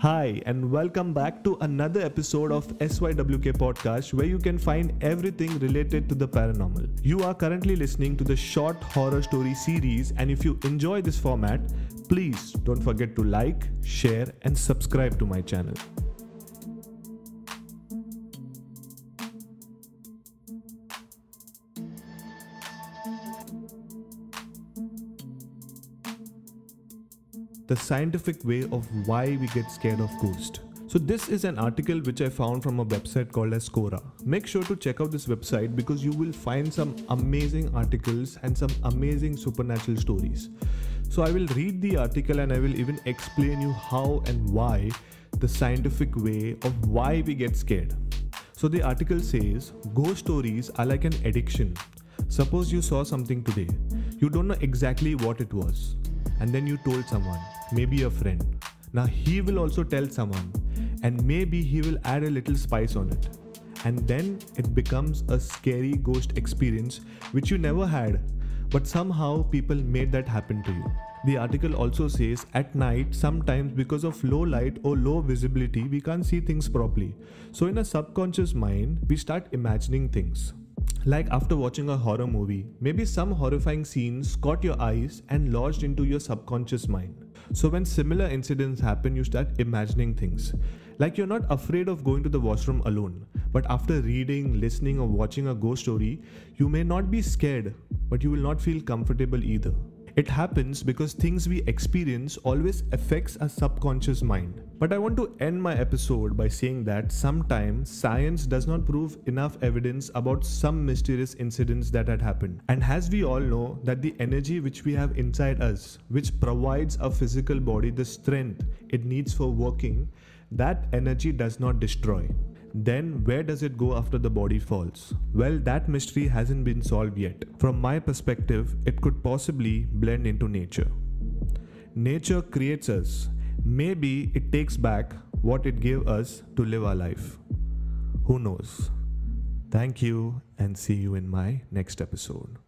Hi, and welcome back to another episode of SYWK Podcast where you can find everything related to the paranormal. You are currently listening to the short horror story series, and if you enjoy this format, please don't forget to like, share, and subscribe to my channel. The scientific way of why we get scared of ghosts. So this is an article which I found from a website called as Quora. Make sure to check out this website because you will find some amazing articles and some amazing supernatural stories. So I will read the article and I will even explain you how and why the scientific way of why we get scared. So the article says ghost stories are like an addiction. Suppose you saw something today. You don't know exactly what it was and then you told someone maybe a friend. Now he will also tell someone, and maybe he will add a little spice on it. And then it becomes a scary ghost experience which you never had, but somehow people made that happen to you. The article also says at night, sometimes because of low light or low visibility, we can't see things properly. So, in a subconscious mind, we start imagining things. Like after watching a horror movie, maybe some horrifying scenes caught your eyes and lodged into your subconscious mind. So when similar incidents happen, you start imagining things. Like you're not afraid of going to the washroom alone, but after reading, listening, or watching a ghost story, you may not be scared, but you will not feel comfortable either. It happens because things we experience always affects our subconscious mind. But I want to end my episode by saying that sometimes science does not prove enough evidence about some mysterious incidents that had happened. And as we all know that the energy which we have inside us, which provides our physical body the strength it needs for working, that energy does not destroy. Then, where does it go after the body falls? Well, that mystery hasn't been solved yet. From my perspective, it could possibly blend into nature. Nature creates us. Maybe it takes back what it gave us to live our life. Who knows? Thank you and see you in my next episode.